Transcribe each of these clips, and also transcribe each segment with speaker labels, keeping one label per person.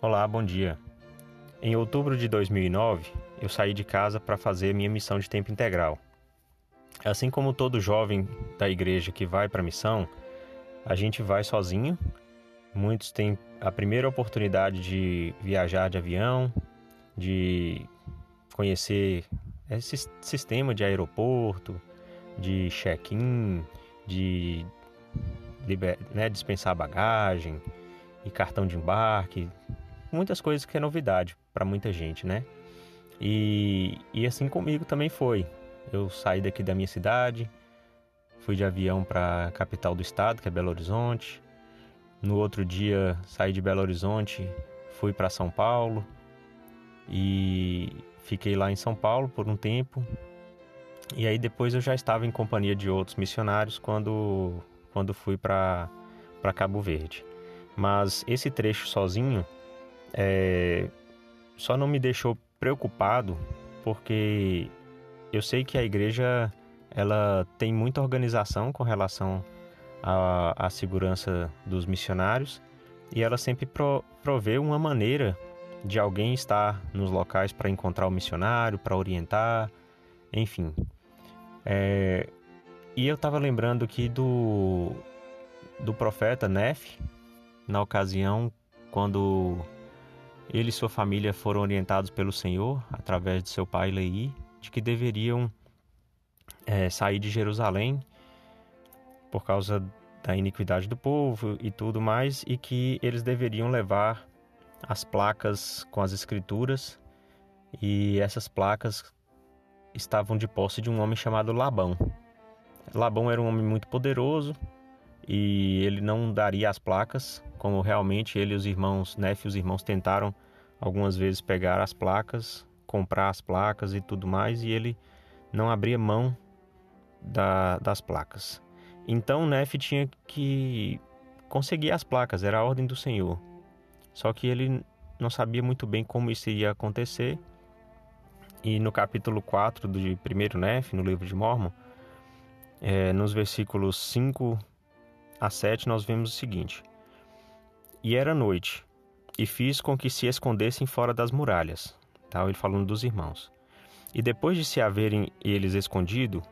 Speaker 1: Olá, bom dia. Em outubro de 2009, eu saí de casa para fazer minha missão de tempo integral. Assim como todo jovem da igreja que vai para a missão, a gente vai sozinho. Muitos têm a primeira oportunidade de viajar de avião, de conhecer esse sistema de aeroporto, de check-in, de liber, né, dispensar bagagem e cartão de embarque, muitas coisas que é novidade para muita gente, né? E, e assim comigo também foi. Eu saí daqui da minha cidade, fui de avião para a capital do estado, que é Belo Horizonte. No outro dia saí de Belo Horizonte, fui para São Paulo e fiquei lá em São Paulo por um tempo. E aí depois eu já estava em companhia de outros missionários quando quando fui para para Cabo Verde. Mas esse trecho sozinho é, só não me deixou preocupado porque eu sei que a igreja ela tem muita organização com relação à, à segurança dos missionários e ela sempre pro, provê uma maneira de alguém estar nos locais para encontrar o missionário, para orientar, enfim. É, e eu estava lembrando aqui do, do profeta Nef, na ocasião quando ele e sua família foram orientados pelo Senhor, através de seu pai Lei, de que deveriam é, sair de Jerusalém por causa da iniquidade do povo e tudo mais, e que eles deveriam levar as placas com as escrituras, e essas placas estavam de posse de um homem chamado Labão. Labão era um homem muito poderoso e ele não daria as placas, como realmente ele e os irmãos Nef e os irmãos tentaram algumas vezes pegar as placas, comprar as placas e tudo mais, e ele não abria mão da, das placas. Então Nef tinha que conseguir as placas, era a ordem do Senhor. Só que ele não sabia muito bem como isso iria acontecer. E no capítulo 4 do primeiro Nef, no livro de Mormon, é, nos versículos 5 a 7, nós vemos o seguinte: E era noite, e fiz com que se escondessem fora das muralhas. Tá? Ele falando dos irmãos. E depois de se haverem eles escondido,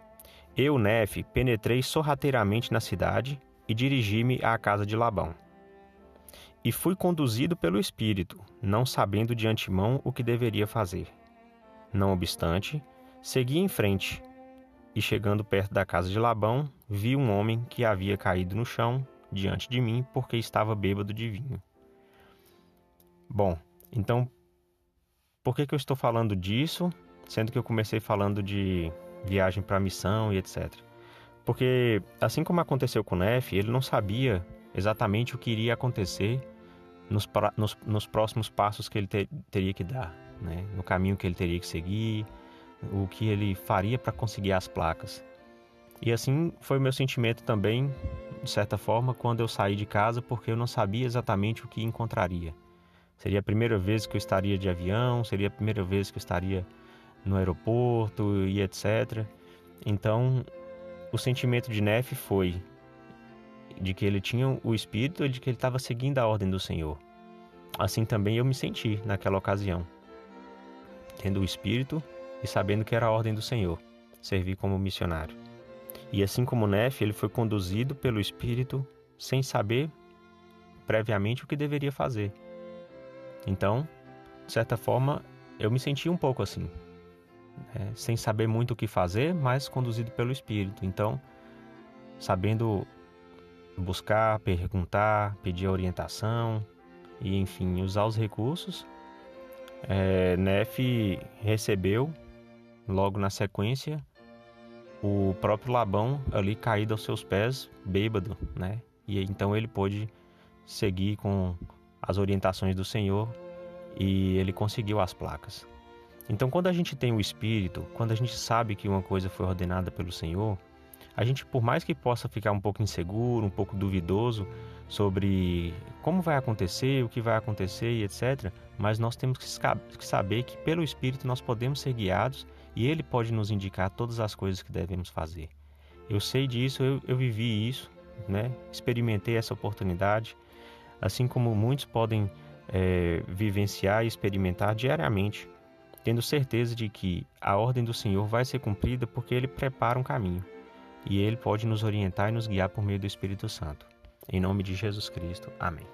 Speaker 1: eu, Nefe, penetrei sorrateiramente na cidade e dirigi-me à casa de Labão. E fui conduzido pelo Espírito, não sabendo de antemão o que deveria fazer. Não obstante, segui em frente, e chegando perto da casa de Labão, vi um homem que havia caído no chão diante de mim porque estava bêbado de vinho. Bom, então por que, que eu estou falando disso, sendo que eu comecei falando de viagem para missão e etc. Porque assim como aconteceu com Nef, ele não sabia exatamente o que iria acontecer nos, nos, nos próximos passos que ele ter, teria que dar, né? no caminho que ele teria que seguir, o que ele faria para conseguir as placas. E assim foi o meu sentimento também, de certa forma, quando eu saí de casa, porque eu não sabia exatamente o que encontraria. Seria a primeira vez que eu estaria de avião, seria a primeira vez que eu estaria no aeroporto e etc. Então, o sentimento de Nefe foi de que ele tinha o espírito e de que ele estava seguindo a ordem do Senhor. Assim também eu me senti naquela ocasião, tendo o espírito e sabendo que era a ordem do Senhor, servir como missionário. E assim como Nefe, ele foi conduzido pelo espírito sem saber previamente o que deveria fazer. Então, de certa forma, eu me senti um pouco assim, né? sem saber muito o que fazer, mas conduzido pelo Espírito. Então, sabendo buscar, perguntar, pedir orientação e, enfim, usar os recursos, é, Nef recebeu, logo na sequência, o próprio Labão ali caído aos seus pés, bêbado, né? E então ele pôde seguir com as orientações do Senhor e ele conseguiu as placas. Então, quando a gente tem o Espírito, quando a gente sabe que uma coisa foi ordenada pelo Senhor, a gente, por mais que possa ficar um pouco inseguro, um pouco duvidoso sobre como vai acontecer, o que vai acontecer e etc., mas nós temos que saber que pelo Espírito nós podemos ser guiados e Ele pode nos indicar todas as coisas que devemos fazer. Eu sei disso, eu, eu vivi isso, né? experimentei essa oportunidade, assim como muitos podem é, vivenciar e experimentar diariamente, tendo certeza de que a ordem do Senhor vai ser cumprida porque Ele prepara um caminho e Ele pode nos orientar e nos guiar por meio do Espírito Santo. Em nome de Jesus Cristo. Amém.